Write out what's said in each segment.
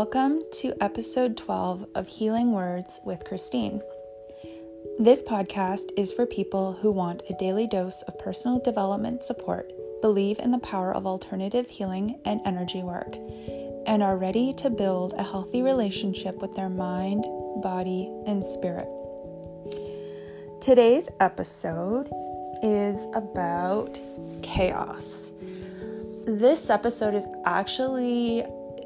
Welcome to episode 12 of Healing Words with Christine. This podcast is for people who want a daily dose of personal development support, believe in the power of alternative healing and energy work, and are ready to build a healthy relationship with their mind, body, and spirit. Today's episode is about chaos this episode is actually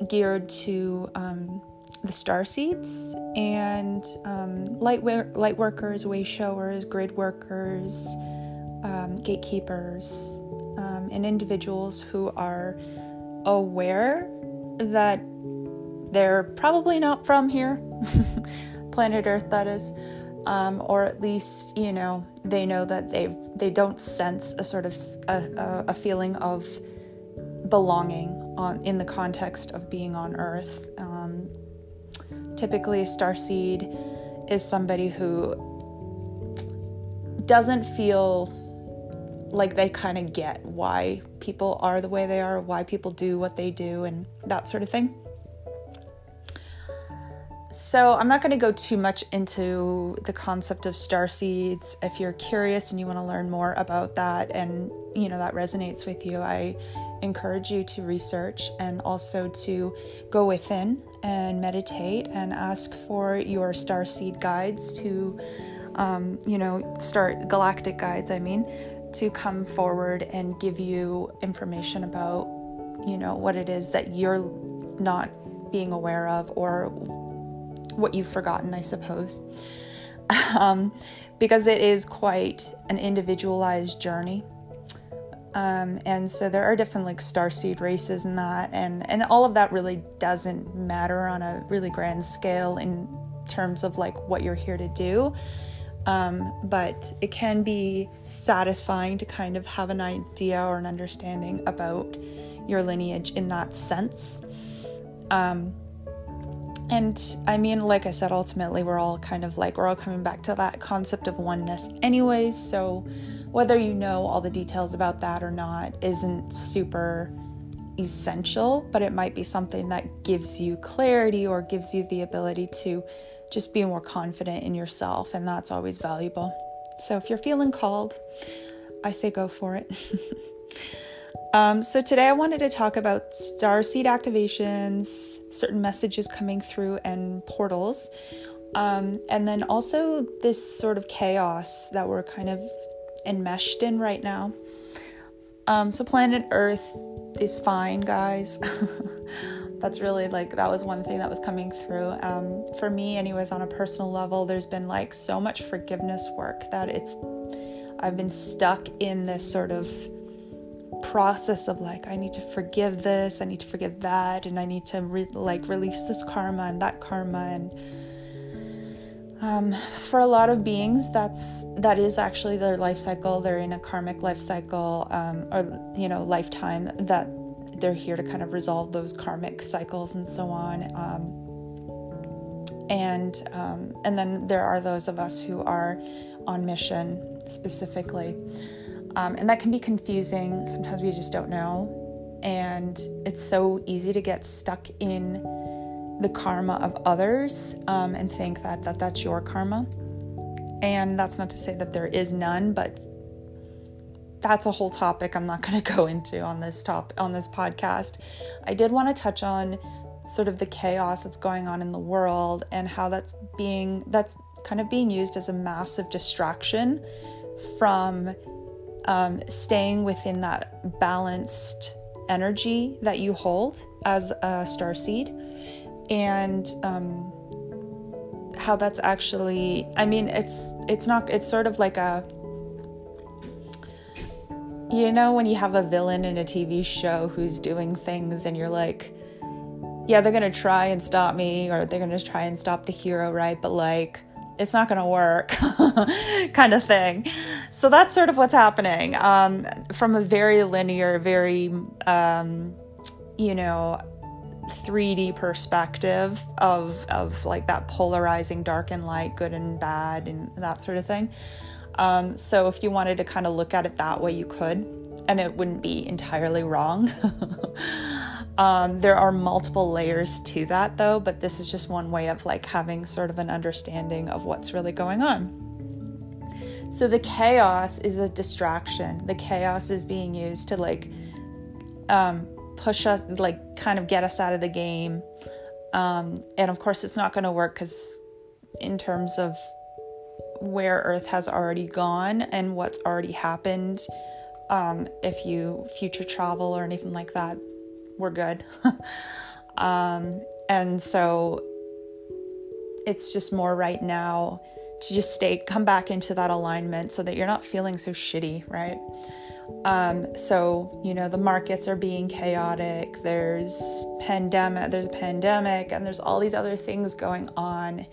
geared to um, the star seeds and um, light, light workers, way showers, grid workers, um, gatekeepers, um, and individuals who are aware that they're probably not from here, planet Earth, that is. Um, or at least you know they know that they they don't sense a sort of a, a feeling of belonging on in the context of being on Earth. Um, typically, starseed is somebody who doesn't feel like they kind of get why people are the way they are, why people do what they do, and that sort of thing. So, I'm not going to go too much into the concept of star seeds. If you're curious and you want to learn more about that and, you know, that resonates with you, I encourage you to research and also to go within and meditate and ask for your star seed guides to, um, you know, start galactic guides, I mean, to come forward and give you information about, you know, what it is that you're not being aware of or what you've forgotten, I suppose. um, because it is quite an individualized journey um, and so there are different like star seed races and that, and and all of that really doesn't matter on a really grand scale in terms of like what you're here to do. Um, but it can be satisfying to kind of have an idea or an understanding about your lineage in that sense. Um, and I mean, like I said, ultimately, we're all kind of like, we're all coming back to that concept of oneness, anyways. So, whether you know all the details about that or not isn't super essential, but it might be something that gives you clarity or gives you the ability to just be more confident in yourself, and that's always valuable. So if you're feeling called, I say go for it. um, so today I wanted to talk about star seed activations, certain messages coming through, and portals. Um, and then also this sort of chaos that we're kind of enmeshed in right now. Um, so planet Earth is fine, guys. That's really like that was one thing that was coming through. Um, for me, anyways, on a personal level, there's been like so much forgiveness work that it's I've been stuck in this sort of process of like I need to forgive this, I need to forgive that, and I need to re- like release this karma and that karma and um, for a lot of beings, that's that is actually their life cycle. They're in a karmic life cycle, um, or you know, lifetime that they're here to kind of resolve those karmic cycles and so on. Um, and um, and then there are those of us who are on mission specifically, um, and that can be confusing. Sometimes we just don't know, and it's so easy to get stuck in the karma of others um, and think that, that that's your karma. And that's not to say that there is none, but that's a whole topic I'm not going to go into on this top on this podcast. I did want to touch on sort of the chaos that's going on in the world and how that's being that's kind of being used as a massive distraction from um, staying within that balanced energy that you hold as a star seed. And um, how that's actually i mean it's it's not it's sort of like a you know when you have a villain in a tv show who's doing things and you're like yeah they're gonna try and stop me or they're gonna try and stop the hero right? But like it's not gonna work kind of thing so that's sort of what's happening um, from a very linear very um, you know 3D perspective of of like that polarizing dark and light, good and bad, and that sort of thing. Um, so if you wanted to kind of look at it that way, you could, and it wouldn't be entirely wrong. Um, there are multiple layers to that though, but this is just one way of like having sort of an understanding of what's really going on. So the chaos is a distraction. The chaos is being used to like um, push us, like kind of get us out of the game. Um, and of course, it's not going to work because, in terms of where Earth has already gone and what's already happened, um, if you future travel or anything like that, we're good. um, and so it's just more right now to just stay, come back into that alignment so that you're not feeling so shitty, right? Um, so you know the markets are being chaotic. There's pandemic. There's a pandemic, and there's all these other things going on.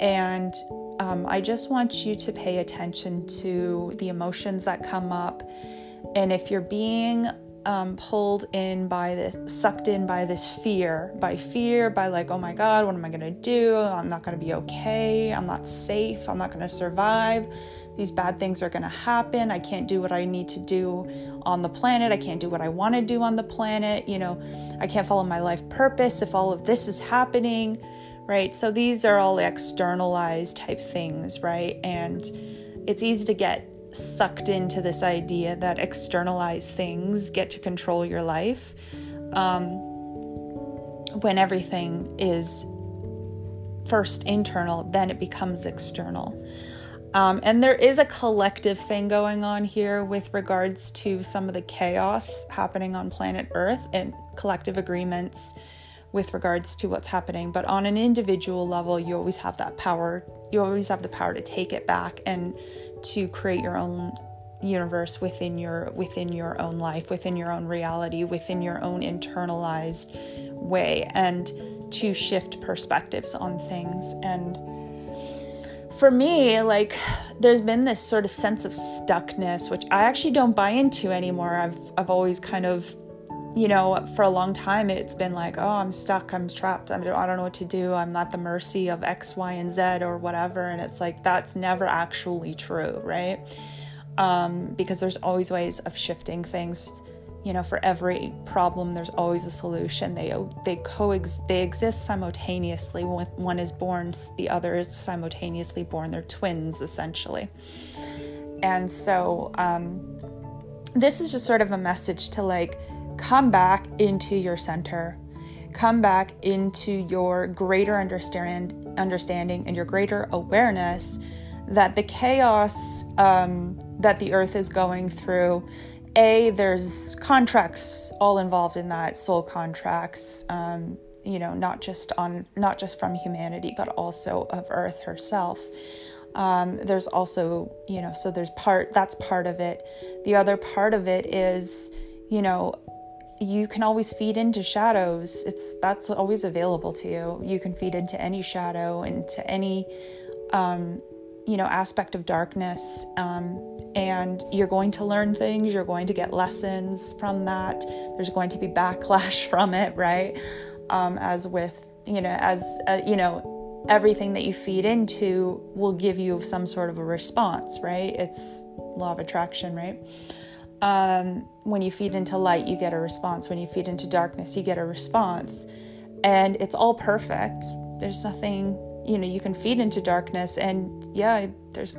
And um, I just want you to pay attention to the emotions that come up. And if you're being um, pulled in by this, sucked in by this fear, by fear, by like, oh my God, what am I gonna do? I'm not gonna be okay. I'm not safe. I'm not gonna survive. These bad things are gonna happen. I can't do what I need to do on the planet. I can't do what I wanna do on the planet. You know, I can't follow my life purpose if all of this is happening, right? So these are all externalized type things, right? And it's easy to get sucked into this idea that externalized things get to control your life um, when everything is first internal, then it becomes external. Um, and there is a collective thing going on here with regards to some of the chaos happening on planet Earth and collective agreements with regards to what's happening. But on an individual level, you always have that power. You always have the power to take it back and to create your own universe within your within your own life within your own reality within your own internalized way and to shift perspectives on things. And for me like there's been this sort of sense of stuckness which I actually don't buy into anymore. I've I've always kind of you know, for a long time, it's been like, oh, I'm stuck, I'm trapped, I don't, I don't know what to do, I'm at the mercy of X, Y, and Z or whatever. And it's like, that's never actually true, right? Um, because there's always ways of shifting things. You know, for every problem, there's always a solution. They they coexist, they exist simultaneously. When one is born, the other is simultaneously born. They're twins, essentially. And so, um, this is just sort of a message to like come back into your center. Come back into your greater understand, understanding and your greater awareness that the chaos um, that the earth is going through, A, there's contracts all involved in that, soul contracts. Um, you know not just on not just from humanity but also of earth herself um, there's also you know so there's part that's part of it the other part of it is you know you can always feed into shadows. It's that's always available to you. You can feed into any shadow, into any um, you know aspect of darkness, um, and you're going to learn things. You're going to get lessons from that. There's going to be backlash from it, right? Um, as with you know, as uh, you know, everything that you feed into will give you some sort of a response, right? It's law of attraction, right? Um, when you feed into light, you get a response. When you feed into darkness, you get a response. And it's all perfect. There's nothing, you know, you can feed into darkness, and yeah, there's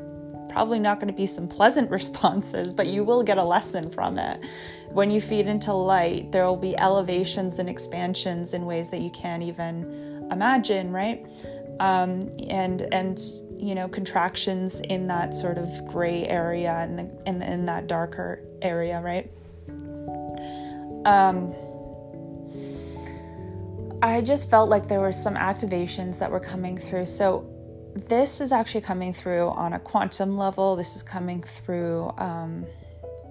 probably not going to be some pleasant responses, but you will get a lesson from it. When you feed into light, there will be elevations and expansions in ways that you can't even imagine, right? Um, and and you know contractions in that sort of gray area and in, that darker area, right? Um, I just felt like there were some activations that were coming through. So this is actually coming through on a quantum level. This is coming through um,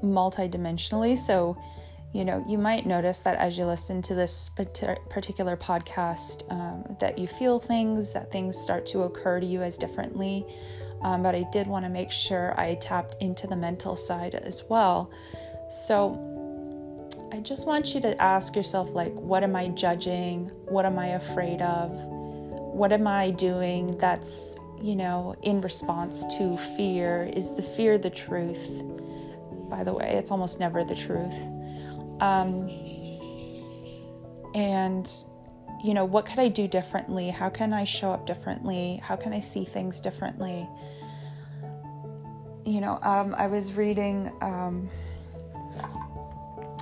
multidimensionally. So you know, you might notice that as you listen to this particular podcast, um, that you feel things, that things start to occur to you as differently. Um, but I did want to make sure I tapped into the mental side as well. So I just want you to ask yourself, like, what am I judging? What am I afraid of? What am I doing that's, you know, in response to fear? Is the fear the truth? By the way, it's almost never the truth. Um, and you know, what could I do differently? How can I show up differently? How can I see things differently? You know, um, I was reading, um,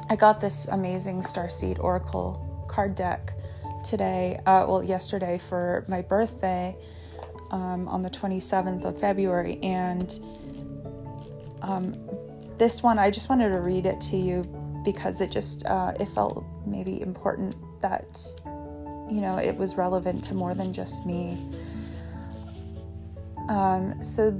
I got this amazing Starseed Oracle card deck today, uh, well, yesterday for my birthday um, on the 27th of February. And um, this one, I just wanted to read it to you because it just, uh, it felt maybe important that you know, it was relevant to more than just me. Um, so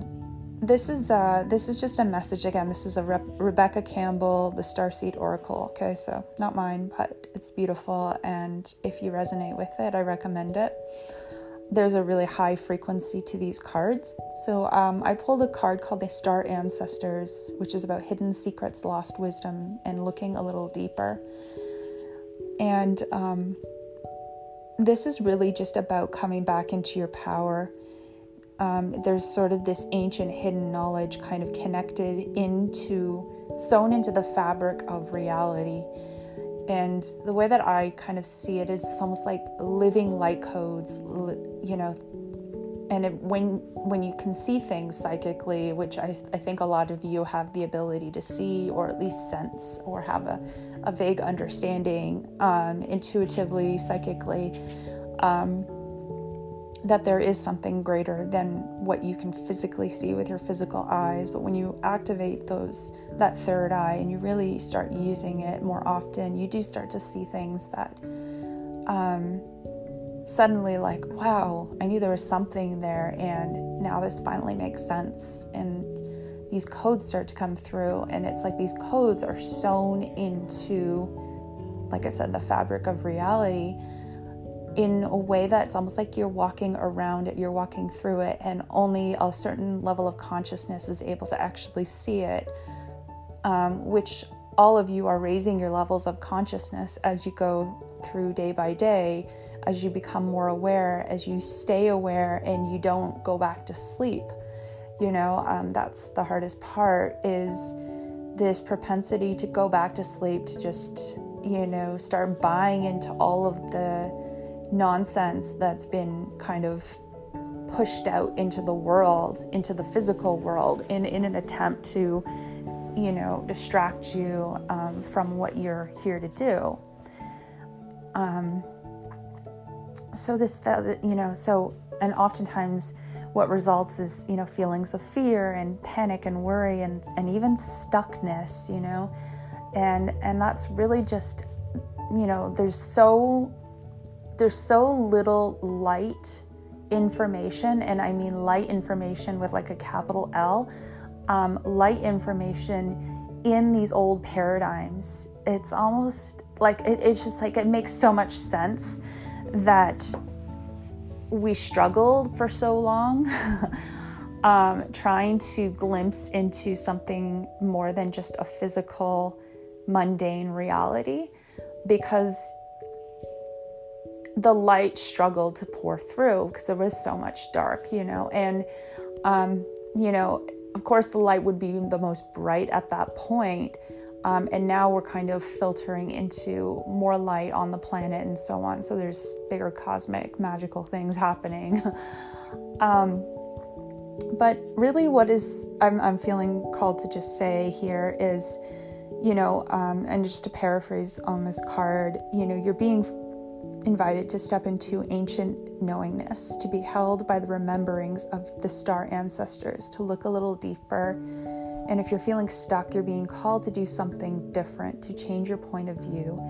this is uh, this is just a message again. This is a Re- Rebecca Campbell, the Starseed Oracle. Okay, so not mine, but it's beautiful, and if you resonate with it, I recommend it. There's a really high frequency to these cards. So um, I pulled a card called the Star Ancestors, which is about hidden secrets, lost wisdom, and looking a little deeper. And um, this is really just about coming back into your power. Um, there's sort of this ancient hidden knowledge kind of connected into, sewn into the fabric of reality. And the way that I kind of see it is almost like living light codes, you know, and it, when when you can see things psychically which I, I think a lot of you have the ability to see or at least sense or have a, a vague understanding um, intuitively psychically um, that there is something greater than what you can physically see with your physical eyes but when you activate those that third eye and you really start using it more often you do start to see things that um, suddenly like, wow, I knew there was something there, and now this finally makes sense. And these codes start to come through, and it's like these codes are sewn into, like I said, the fabric of reality in a way that's almost like you're walking around it, you're walking through it, and only a certain level of consciousness is able to actually see it, um, which all of you are raising your levels of consciousness as you go through day by day as you become more aware, as you stay aware and you don't go back to sleep. You know, um, that's the hardest part is this propensity to go back to sleep, to just, you know, start buying into all of the nonsense that's been kind of pushed out into the world, into the physical world, in, in an attempt to, you know, distract you um, from what you're here to do. Um, so this, you know, so and oftentimes what results is you know feelings of fear and panic and worry and and even stuckness, you know, and and that's really just, you know, there's so there's so little light information, and I mean light information with like a capital L, um, light information in these old paradigms. It's almost like it, it's just like it makes so much sense that we struggled for so long um, trying to glimpse into something more than just a physical mundane reality because the light struggled to pour through because there was so much dark you know and um, you know of course the light would be the most bright at that point um, and now we're kind of filtering into more light on the planet and so on. So there's bigger cosmic, magical things happening. um, but really, what is I'm, I'm, feeling called to just say here is, you know, um, and just to paraphrase on this card, you know, you're being invited to step into ancient knowingness, to be held by the rememberings of the star ancestors, to look a little deeper and if you're feeling stuck, you're being called to do something different, to change your point of view.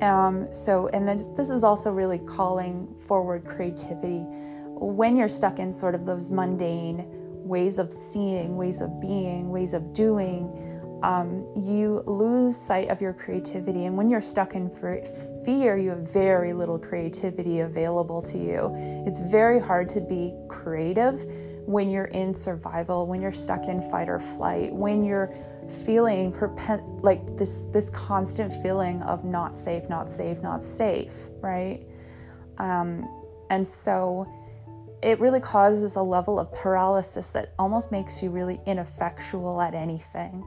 Um, so, and then this is also really calling forward creativity. When you're stuck in sort of those mundane ways of seeing, ways of being, ways of doing, um, you lose sight of your creativity. And when you're stuck in fear, you have very little creativity available to you. It's very hard to be creative when you're in survival, when you're stuck in fight or flight, when you're feeling like this this constant feeling of not safe, not safe, not safe, right? Um, and so it really causes a level of paralysis that almost makes you really ineffectual at anything.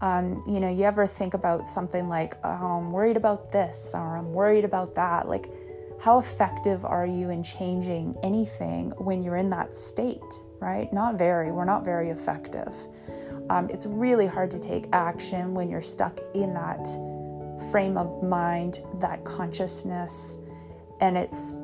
Um, you know, you ever think about something like, oh, I'm worried about this or I'm worried about that? Like, how effective are you in changing anything when you're in that state, right? Not very. We're not very effective. Um, it's really hard to take action when you're stuck in that frame of mind, that consciousness. And it's,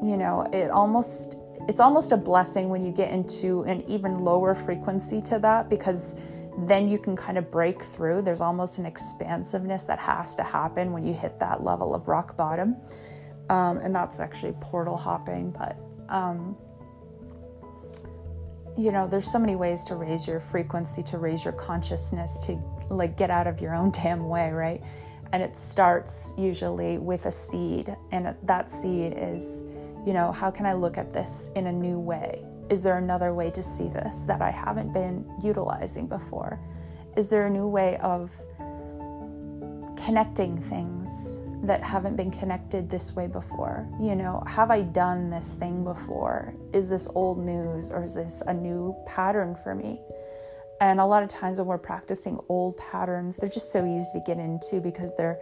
you know, it almost it's almost a blessing when you get into an even lower frequency to that because then you can kind of break through. There's almost an expansiveness that has to happen when you hit that level of rock bottom. Um, and that's actually portal hopping, but um, you know, there's so many ways to raise your frequency, to raise your consciousness, to like get out of your own damn way, right? And it starts usually with a seed, and that seed is, you know, how can I look at this in a new way? Is there another way to see this that I haven't been utilizing before? Is there a new way of connecting things that haven't been connected this way before? You know, have I done this thing before? Is this old news or is this a new pattern for me? And a lot of times when we're practicing old patterns, they're just so easy to get into because they're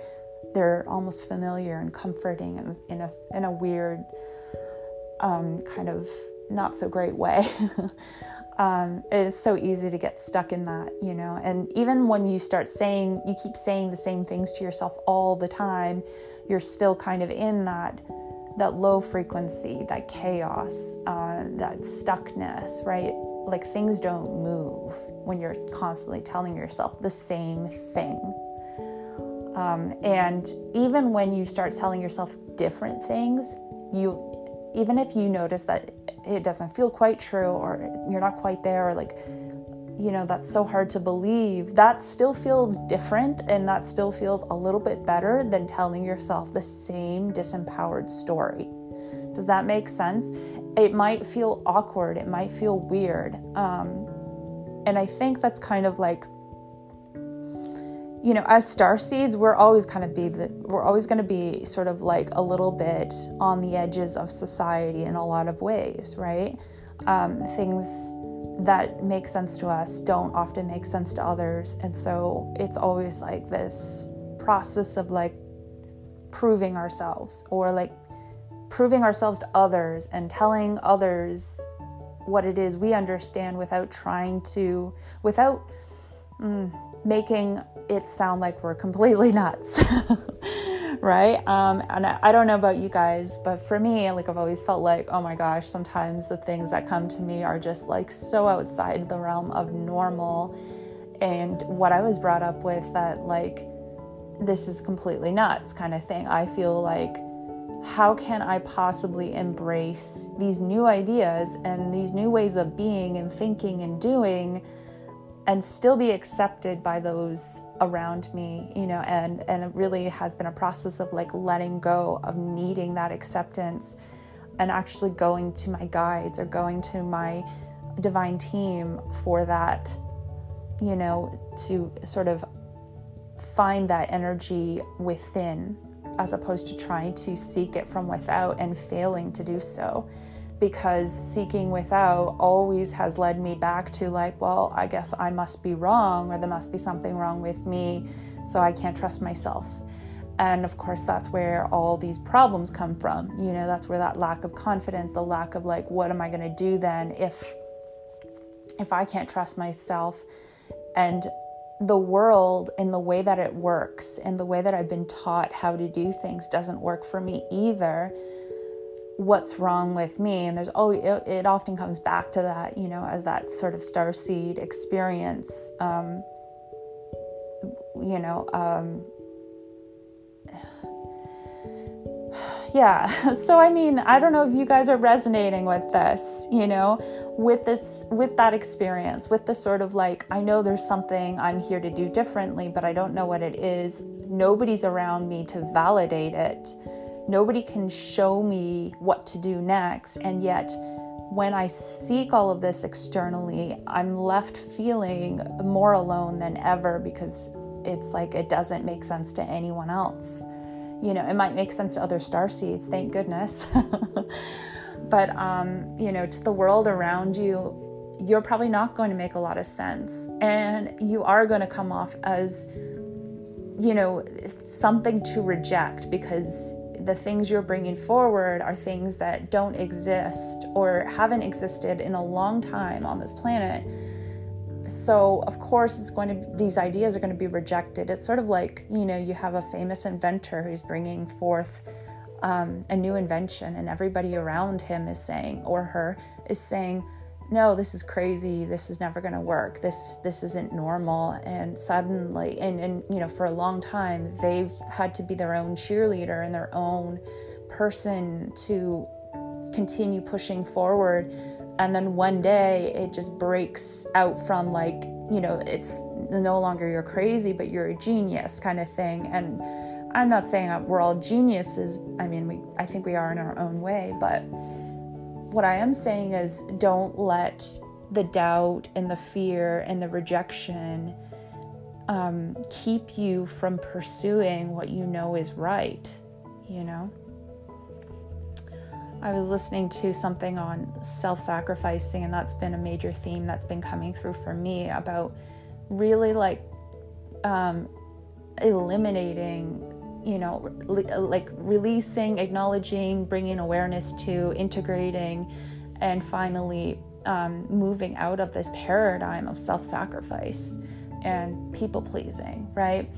they're almost familiar and comforting and in a in a weird um, kind of not so great way. um, it is so easy to get stuck in that, you know. And even when you start saying, you keep saying the same things to yourself all the time, you're still kind of in that that low frequency, that chaos, uh, that stuckness, right? Like things don't move when you're constantly telling yourself the same thing. Um, and even when you start telling yourself different things, you even if you notice that it doesn't feel quite true or you're not quite there or like you know that's so hard to believe that still feels different and that still feels a little bit better than telling yourself the same disempowered story. Does that make sense? It might feel awkward it might feel weird um, and i think that's kind of like you know, as star seeds, we're always kind of be the, we're always going to be sort of like a little bit on the edges of society in a lot of ways, right? Um, things that make sense to us don't often make sense to others, and so it's always like this process of like proving ourselves or like proving ourselves to others and telling others what it is we understand without trying to without mm, making it sound like we're completely nuts. right? Um, and I, I, don't know about you guys, but for me, like I've always felt like, oh my gosh, sometimes the things that come to me are just like so outside the realm of normal. And what I was brought up with that, like, this is completely nuts kind of thing. I feel like, how can I possibly embrace these new ideas and these new ways of being and thinking and doing? And still be accepted by those around me you know and and it really has been a process of like letting go of needing that acceptance and actually going to my guides or going to my divine team for that you know to sort of find that energy within as opposed to trying to seek it from without and failing to do so because seeking without always has led me back to like, well, I guess I must be wrong or there must be something wrong with me, so I can't trust myself. And of course, that's where all these problems come from. You know, that's where that lack of confidence, the lack of like, what am I going to do then if if I can't trust myself and the world in the way that it works and the way that I've been taught how to do things doesn't work for me either what's wrong with me. And there's always it, it, often comes back to that you know as that sort of star seed experience um, you know um, yeah. So i mean i don't know if you guys are resonating with this you know with this with that experience with the sort of like i know there's something i'm here to do differently but i don't know what it is. Nobody's around me to validate it Nobody can show me what to do next. And yet, when I seek all of this externally, I'm left feeling more alone than ever because it's like it doesn't make sense to anyone else. You know, it might make sense to other star seeds, thank goodness. but, um, you know, to the world around you, you're probably not going to make a lot of sense. And you are going to come off as, you know, something to reject because the things you're bringing forward are things that don't exist or haven't existed in a long time on this planet. So, of course, it's going to these ideas are going to be rejected. It's sort of like, you know, you have a famous inventor who's bringing forth um, a new invention, and everybody around him is saying, or her is saying, no this is crazy this is never going to work this this isn't normal. And suddenly and and you know for a long time they've had to be their own cheerleader and their own person to continue pushing forward. And then one day it just breaks out from like you know it's no longer you're crazy but you're a genius kind of thing. And i'm not saying we're all geniuses i mean we i think we are in our own way but what I am saying is don't let the doubt and the fear and the rejection um, keep you from pursuing what you know is right, you know? I was listening to something on self sacrificing, and that's been a major theme that's been coming through for me about really like um, eliminating you know, like releasing, acknowledging, bringing awareness to, integrating, and finally um, moving out of this paradigm of self sacrifice and people pleasing, right?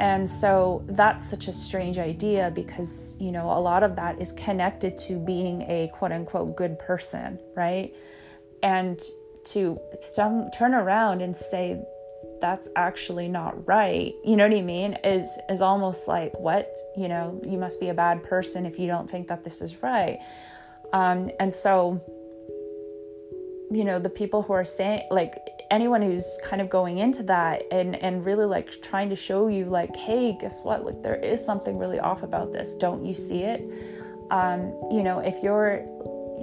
And so that's such a strange idea because, you know, a lot of that is connected to being a quote unquote good person, right? And to turn around and say, that's actually not right. You know what i mean? Is is almost like what? You know you must be a bad person if you don't think that this is right. Um, and so you know the people who are saying like anyone who's kind of going into that and and really like trying to show you like hey guess what? Like there is something really off about this. Don't you see it? Um, you know if you're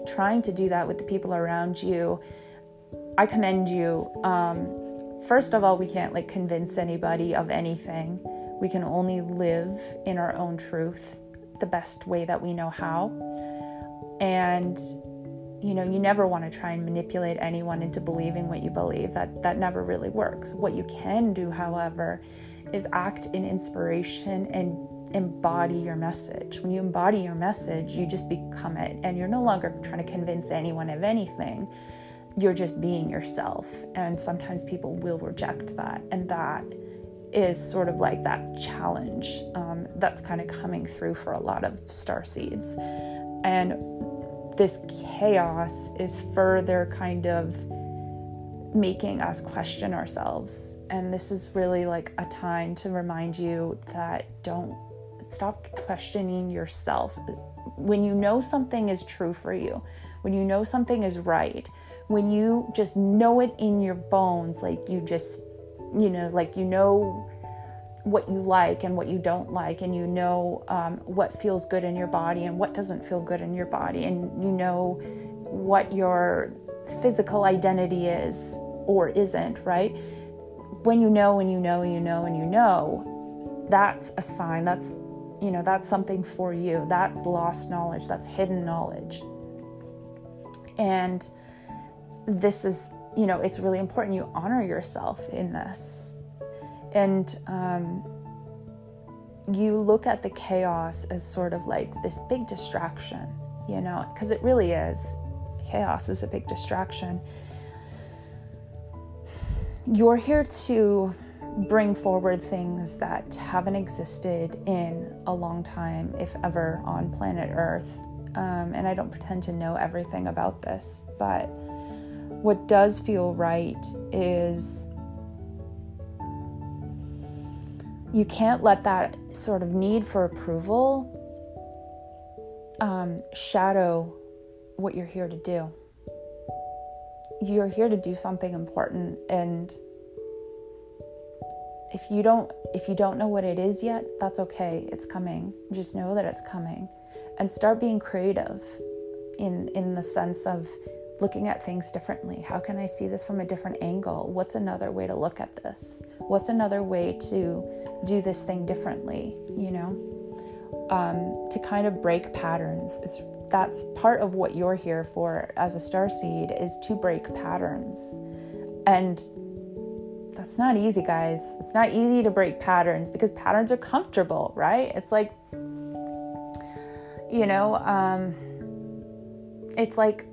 trying to do that with the people around you i commend you. Um, first of all, we can't like convince anybody of anything. We can only live in our own truth the best way that we know how. And you know, you never want to try and manipulate anyone into believing what you believe. That that never really works. What you can do, however, is act in inspiration and embody your message. When you embody your message, you just become it and you're no longer trying to convince anyone of anything you're just being yourself. And sometimes people will reject that. And that is sort of like that challenge um, that's kind of coming through for a lot of star seeds. And this chaos is further kind of making us question ourselves. And this is really like a time to remind you that don't stop questioning yourself. When you know something is true for you, when you know something is right, when you just know it in your bones, like you just, you know, like you know what you like and what you don't like, and you know um, what feels good in your body and what doesn't feel good in your body, and you know what your physical identity is or isn't, right? When you know and you know and you know and you know, that's a sign. That's, you know, that's something for you. That's lost knowledge. That's hidden knowledge. And this is, you know, it's really important you honor yourself in this. And um, you look at the chaos as sort of like this big distraction, you know, because it really is. Chaos is a big distraction. You're here to bring forward things that haven't existed in a long time, if ever, on planet Earth. Um, and I don't pretend to know everything about this, but what does feel right is you can't let that sort of need for approval um, shadow what you're here to do. You're here to do something important, and if you don't if you don't know what it is yet, that's okay. It's coming. Just know that it's coming, and start being creative in in the sense of looking at things differently. How can I see this from a different angle? What's another way to look at this? What's another way to do this thing differently, you know? Um, to kind of break patterns. It's that's part of what you're here for as a star seed is to break patterns. And that's not easy, guys. It's not easy to break patterns because patterns are comfortable, right? It's like, you know, um, it's like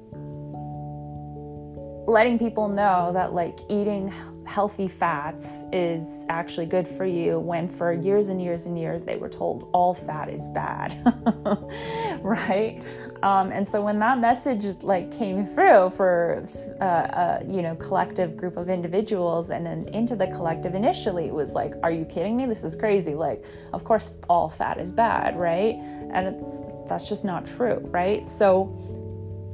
letting people know that like eating healthy fats is actually good for you when for years and years and years they were told all fat is bad right? Um, and so when that message like came through for uh, a you know collective group of individuals and then into the collective initially it was like are you kidding me? This is crazy. Like of course all fat is bad right? And it's that's just not true right? So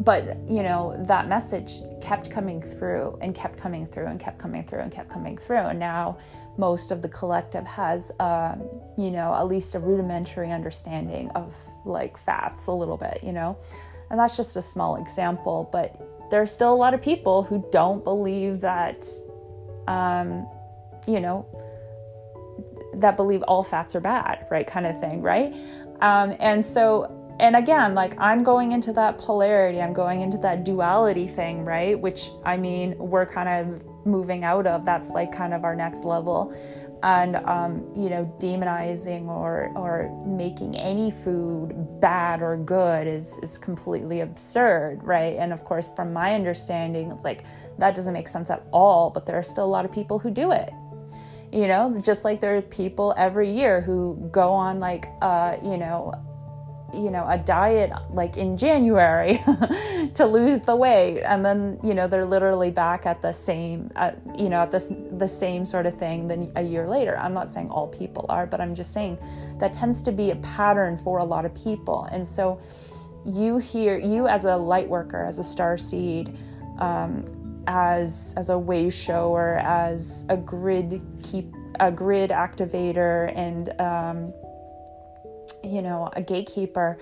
but you know that message kept coming through and kept coming through and kept coming through and kept coming through. And now most of the collective has um, you know at least a rudimentary understanding of like fats a little bit you know? And that's just a small example but there's still a lot of people who don't believe that um, you know that believe all fats are bad right kind of thing right? Um, and so and again, like I'm going into that polarity, I'm going into that duality thing, right? Which I mean, we're kind of moving out of. That's like kind of our next level. And um, you know, demonizing or or making any food bad or good is is completely absurd, right? And of course, from my understanding, it's like that doesn't make sense at all. But there are still a lot of people who do it you know just like there are people every year who go on like uh you know you know a diet like in January to lose the weight. And then you know they're literally back at the same at, you know at this the same sort of thing than a year later. I'm not saying all people are but I'm just saying that tends to be a pattern for a lot of people. And so you hear you as a light worker as a star seed um, as as a way shower as a grid keep a grid activator and um, you know, a gatekeeper,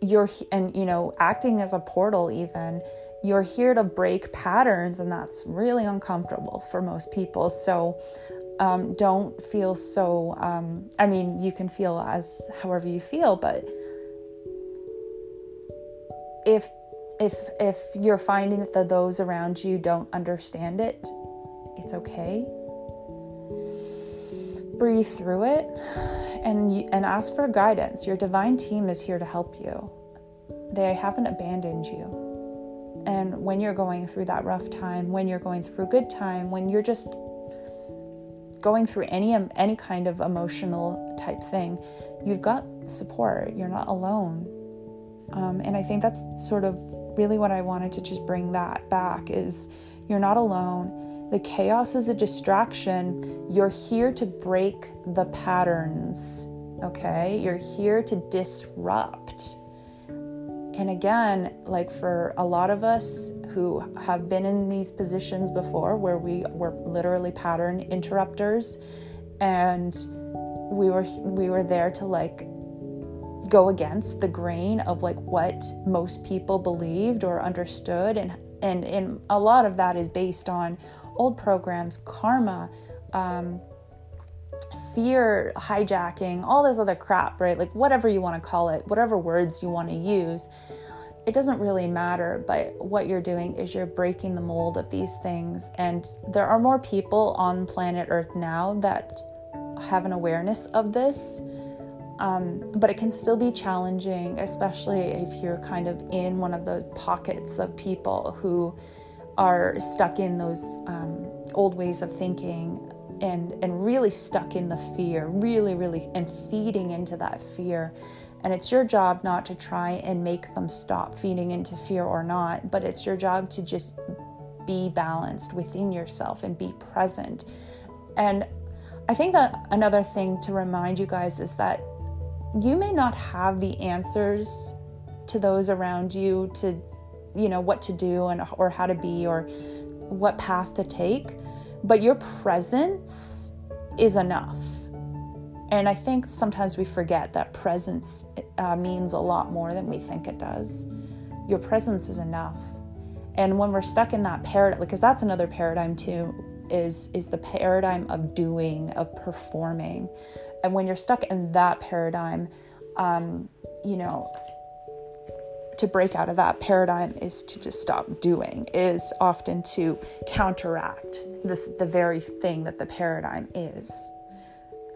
you're and you know, acting as a portal even, you're here to break patterns and that's really uncomfortable for most people. So um, don't feel so um, I mean, you can feel as however you feel, but if if if you're finding that the, those around you don't understand it, it's okay. Breathe through it and and ask for guidance. Your divine team is here to help you. They haven't abandoned you. And when you're going through that rough time, when you're going through a good time, when you're just going through any any kind of emotional type thing, you've got support. You're not alone. Um, and I think that's sort of really what I wanted to just bring that back is you're not alone the chaos is a distraction. You're here to break the patterns, okay? You're here to disrupt. And again, like for a lot of us who have been in these positions before where we were literally pattern interrupters and we were we were there to like go against the grain of like what most people believed or understood and and and a lot of that is based on old programs, karma, um, fear hijacking, all this other crap, right? Like whatever you want to call it, whatever words you want to use, it doesn't really matter. But what you're doing is you're breaking the mold of these things. And there are more people on planet Earth now that have an awareness of this. Um, but it can still be challenging, especially if you're kind of in one of those pockets of people who are stuck in those um, old ways of thinking and and really stuck in the fear really really and feeding into that fear. And it's your job not to try and make them stop feeding into fear or not but it's your job to just be balanced within yourself and be present. And i think that another thing to remind you guys is that you may not have the answers to those around you to you know what to do and or how to be or what path to take but your presence is enough. And i think sometimes we forget that presence uh, means a lot more than we think it does. Your presence is enough. And when we're stuck in that paradigm because that's another paradigm too is is the paradigm of doing of performing. And when you're stuck in that paradigm um, you know to break out of that paradigm is to just stop doing, is often to counteract the, the very thing that the paradigm is.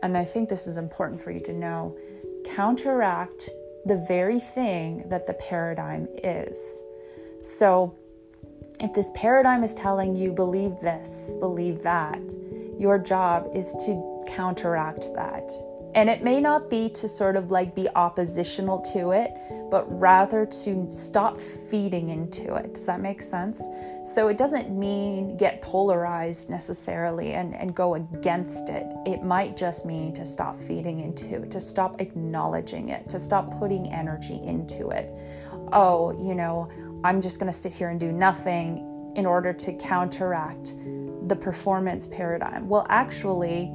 And I think this is important for you to know counteract the very thing that the paradigm is. So, if this paradigm is telling you believe this, believe that, your job is to counteract that and it may not be to sort of like be oppositional to it, but rather to stop feeding into it. Does that make sense? So it doesn't mean get polarized necessarily and, and go against it. It might just mean to stop feeding into it, to stop acknowledging it, to stop putting energy into it. Oh, you know, I'm just going to sit here and do nothing in order to counteract the performance paradigm. Well, actually,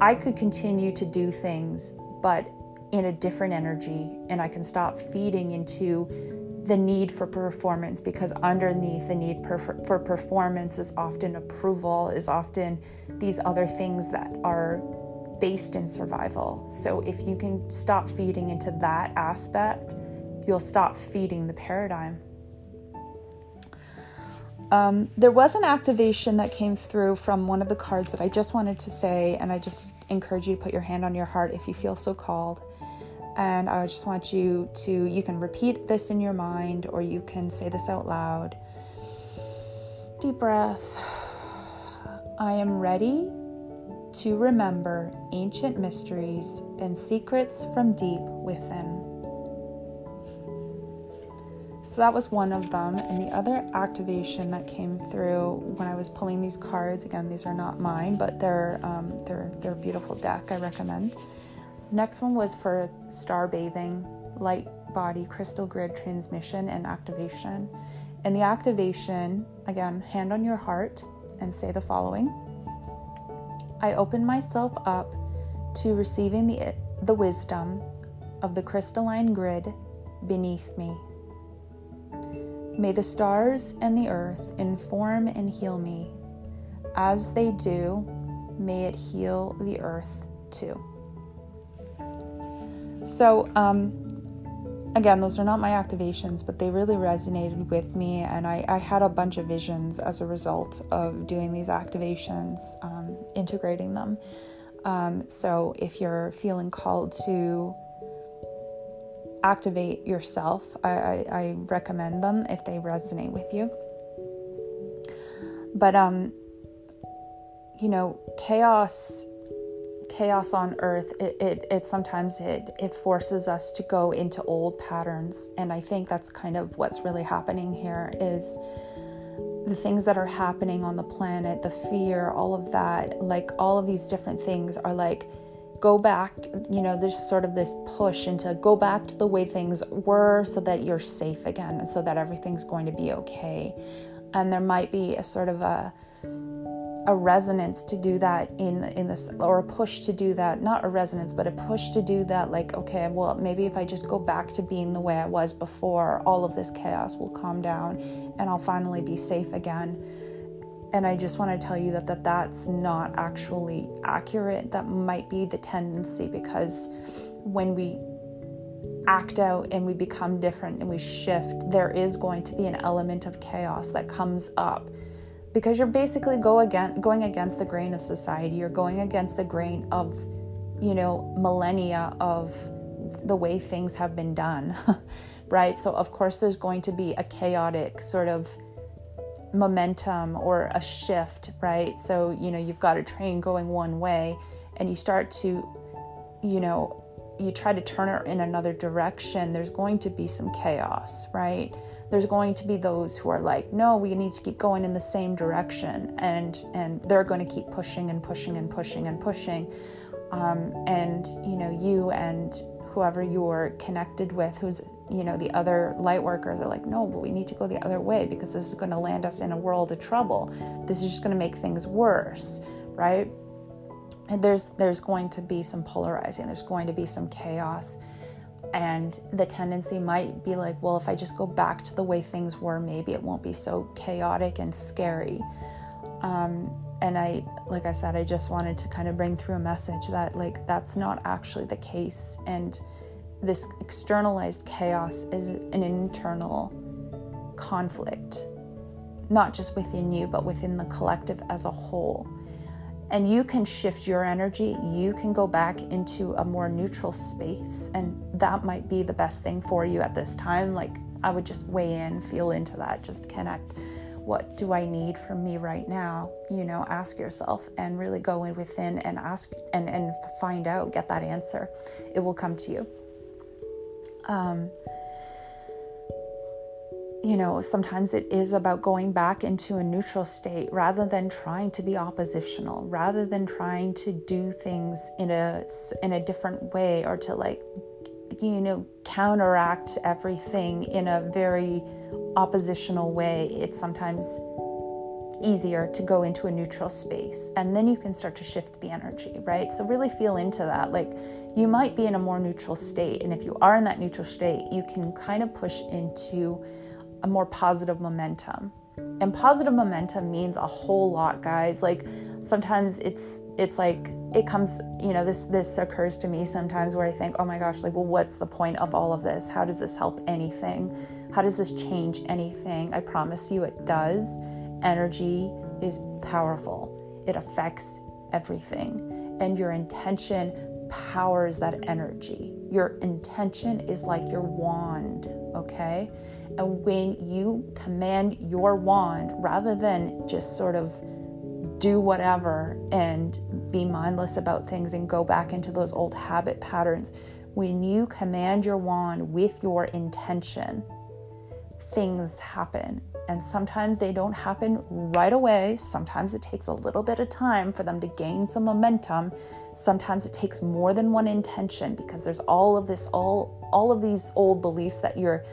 I could continue to do things, but in a different energy, and I can stop feeding into the need for performance because underneath the need per- for performance is often approval, is often these other things that are based in survival. So if you can stop feeding into that aspect, you'll stop feeding the paradigm. Um, there was an activation that came through from one of the cards that I just wanted to say, and I just encourage you to put your hand on your heart if you feel so called. And I just want you to, you can repeat this in your mind or you can say this out loud. Deep breath. I am ready to remember ancient mysteries and secrets from deep within. So that was one of them. And the other activation that came through when I was pulling these cards, again, these are not mine, but they're um, they're they're beautiful deck. I recommend. Next one was for star bathing, light body crystal grid transmission and activation. And the activation, again, hand on your heart and say the following. I open myself up to receiving the the wisdom of the crystalline grid beneath me. May the stars and the earth inform and heal me. As they do, may it heal the earth too. So, um, again, those are not my activations, but they really resonated with me, and I, I had a bunch of visions as a result of doing these activations, um, integrating them. Um, so, if you're feeling called to activate yourself. I, I, I, recommend them if they resonate with you. But um, you know, chaos chaos on earth it, it, it sometimes it it forces us to go into old patterns and i think that's kind of what's really happening here is the things that are happening on the planet the fear all of that like all of these different things are like go back, you know, there's sort of this push into go back to the way things were so that you're safe again and so that everything's going to be okay. And there might be a sort of a a resonance to do that in in this or a push to do that not a resonance but a push to do that like okay well maybe if i just go back to being the way i was before all of this chaos will calm down and i'll finally be safe again and I just want to tell you that, that that's not actually accurate. That might be the tendency because when we act out and we become different and we shift, there is going to be an element of chaos that comes up because you're basically go again, going against the grain of society. You're going against the grain of, you know, millennia of the way things have been done, right? So, of course, there's going to be a chaotic sort of momentum or a shift, right? So, you know, you've got a train going one way and you start to, you know, you try to turn it in another direction, there's going to be some chaos, right? There's going to be those who are like, no, we need to keep going in the same direction, and and they're going to keep pushing and pushing and pushing and pushing, um, and you know, you and whoever you're connected with, who's you know the other light workers are like no but we need to go the other way because this is going to land us in a world of trouble. This is just going to make things worse right? And there's there's going to be some polarizing there's going to be some chaos. And the tendency might be like well if i just go back to the way things were maybe it won't be so chaotic and scary. Um, and i like i said i just wanted to kind of bring through a message that like that's not actually the case. And this externalized chaos is an internal conflict, not just within you, but within the collective as a whole. And you can shift your energy, you can go back into a more neutral space, and that might be the best thing for you at this time. Like, I would just weigh in, feel into that, just connect. What do I need from me right now? You know, ask yourself and really go in within and ask and, and find out, get that answer. It will come to you. Um, you know, sometimes it is about going back into a neutral state rather than trying to be oppositional, rather than trying to do things in a in a different way or to like you know counteract everything in a very oppositional way. It's sometimes easier to go into a neutral space and then you can start to shift the energy, right? So really feel into that. Like you might be in a more neutral state and if you are in that neutral state, you can kind of push into a more positive momentum. And positive momentum means a whole lot, guys. Like sometimes it's it's like it comes, you know, this this occurs to me sometimes where I think, "Oh my gosh, like well what's the point of all of this? How does this help anything? How does this change anything?" I promise you it does. Energy is powerful. It affects everything. And your intention powers that energy. Your intention is like your wand, okay? And when you command your wand, rather than just sort of do whatever and be mindless about things and go back into those old habit patterns, when you command your wand with your intention, things happen. And sometimes they don't happen right away. Sometimes it takes a little bit of time for them to gain some momentum. Sometimes it takes more than one intention because there's all of this all all of these old beliefs that you're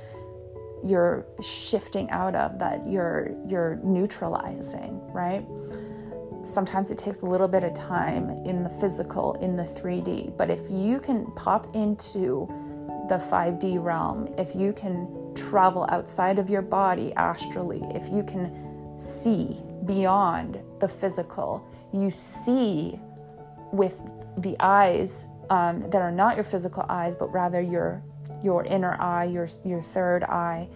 you're shifting out of that you're you're neutralizing, right? Sometimes it takes a little bit of time in the physical, in the 3D, but if you can pop into the 5D realm, if you can travel outside of your body astrally, if you can see beyond the physical, you see with the eyes um, that are not your physical eyes, but rather your your inner eye, your your third eye,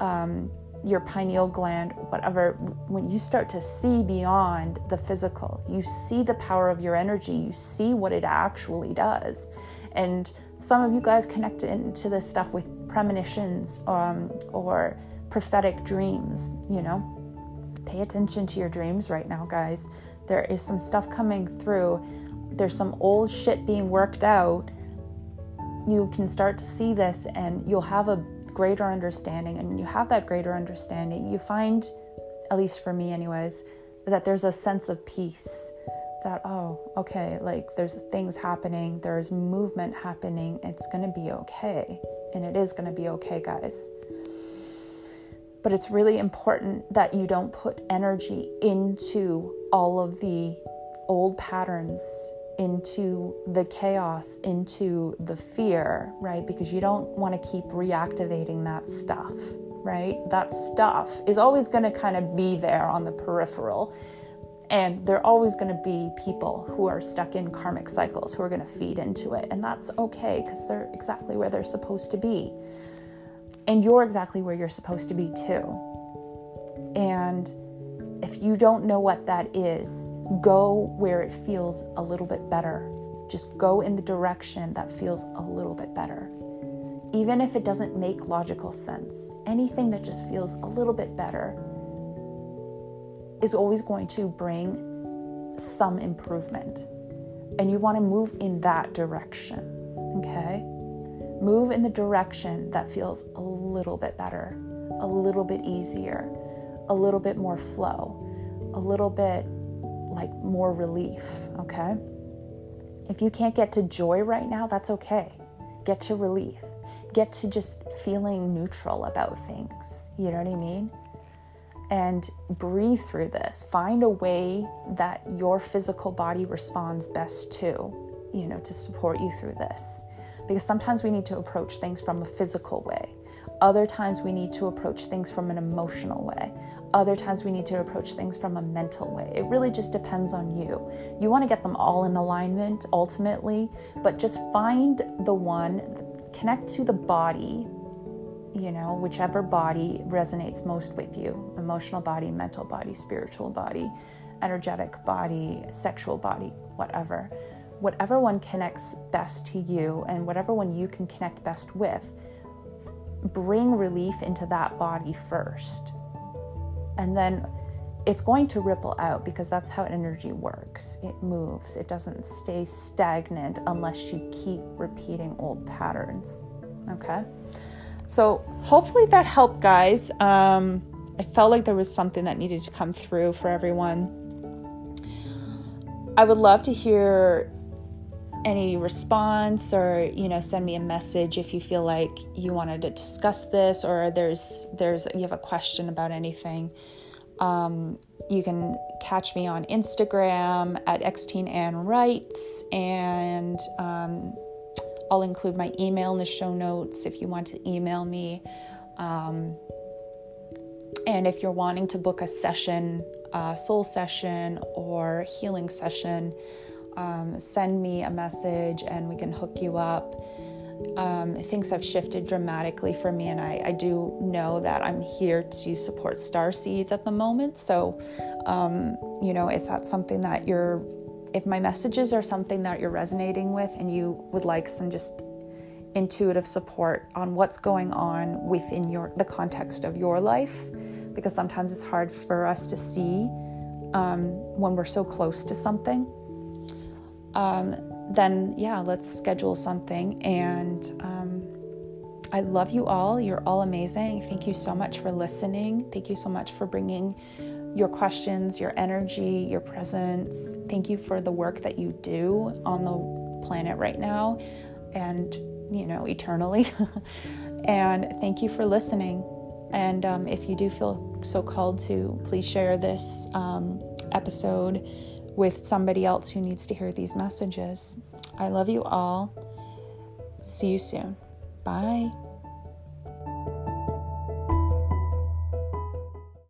um, your pineal gland, whatever. When you start to see beyond the physical, you see the power of your energy. You see what it actually does, and some of you guys connect into this stuff with premonitions um, or prophetic dreams. You know, pay attention to your dreams right now, guys. There is some stuff coming through. There's some old shit being worked out you can start to see this and you'll have a greater understanding. And you have that greater understanding, you find, at least for me, anyways, that there's a sense of peace that, oh, okay, like there's things happening, there's movement happening, it's gonna be okay. And it is gonna be okay, guys. But it's really important that you don't put energy into all of the old patterns into the chaos, into the fear, right? Because you don't want to keep reactivating that stuff, right? That stuff is always going to kind of be there on the peripheral. And there are always going to be people who are stuck in karmic cycles who are going to feed into it. And that's okay because they're exactly where they're supposed to be. And you're exactly where you're supposed to be too. And if you don't know what that is, go where it feels a little bit better. Just go in the direction that feels a little bit better. Even if it doesn't make logical sense, anything that just feels a little bit better is always going to bring some improvement. And you want to move in that direction, okay? Move in the direction that feels a little bit better, a little bit easier, a little bit more flow, a little bit like more relief, okay? If you can't get to joy right now, that's okay. Get to relief. Get to just feeling neutral about things. You know what I mean? And breathe through this. Find a way that your physical body responds best to, you know, to support you through this. Because sometimes we need to approach things from a physical way. Other times we need to approach things from an emotional way. Other times we need to approach things from a mental way. It really just depends on you. You want to get them all in alignment ultimately, but just find the one, connect to the body, you know, whichever body resonates most with you emotional body, mental body, spiritual body, energetic body, sexual body, whatever. Whatever one connects best to you and whatever one you can connect best with, bring relief into that body first. And then it's going to ripple out because that's how energy works. It moves, it doesn't stay stagnant unless you keep repeating old patterns. Okay? So, hopefully that helped, guys. Um, I felt like there was something that needed to come through for everyone. I would love to hear any response or you know send me a message if you feel like you wanted to discuss this or there's there's you have a question about anything um, you can catch me on instagram at writes and um, i'll include my email in the show notes if you want to email me um, and if you're wanting to book a session a soul session or healing session um, send me a message and we can hook you up. Um, things have shifted dramatically for me, and I, I, do know that I'm here to support star seeds at the moment. So, um, you know, if that's something that you're, if my messages are something that you're resonating with and you would like some just intuitive support on what's going on within your the context of your life because sometimes it's hard for us to see um, when we're so close to something um, then yeah, let's schedule something. And um, I love you all. You're all amazing. Thank you so much for listening. Thank you so much for bringing your questions, your energy, your presence. Thank you for the work that you do on the planet right now and, you know, eternally. and thank you for listening. And um, if you do feel so called to, please share this um, episode with somebody else who needs to hear these messages. I love you all. See you soon. Bye.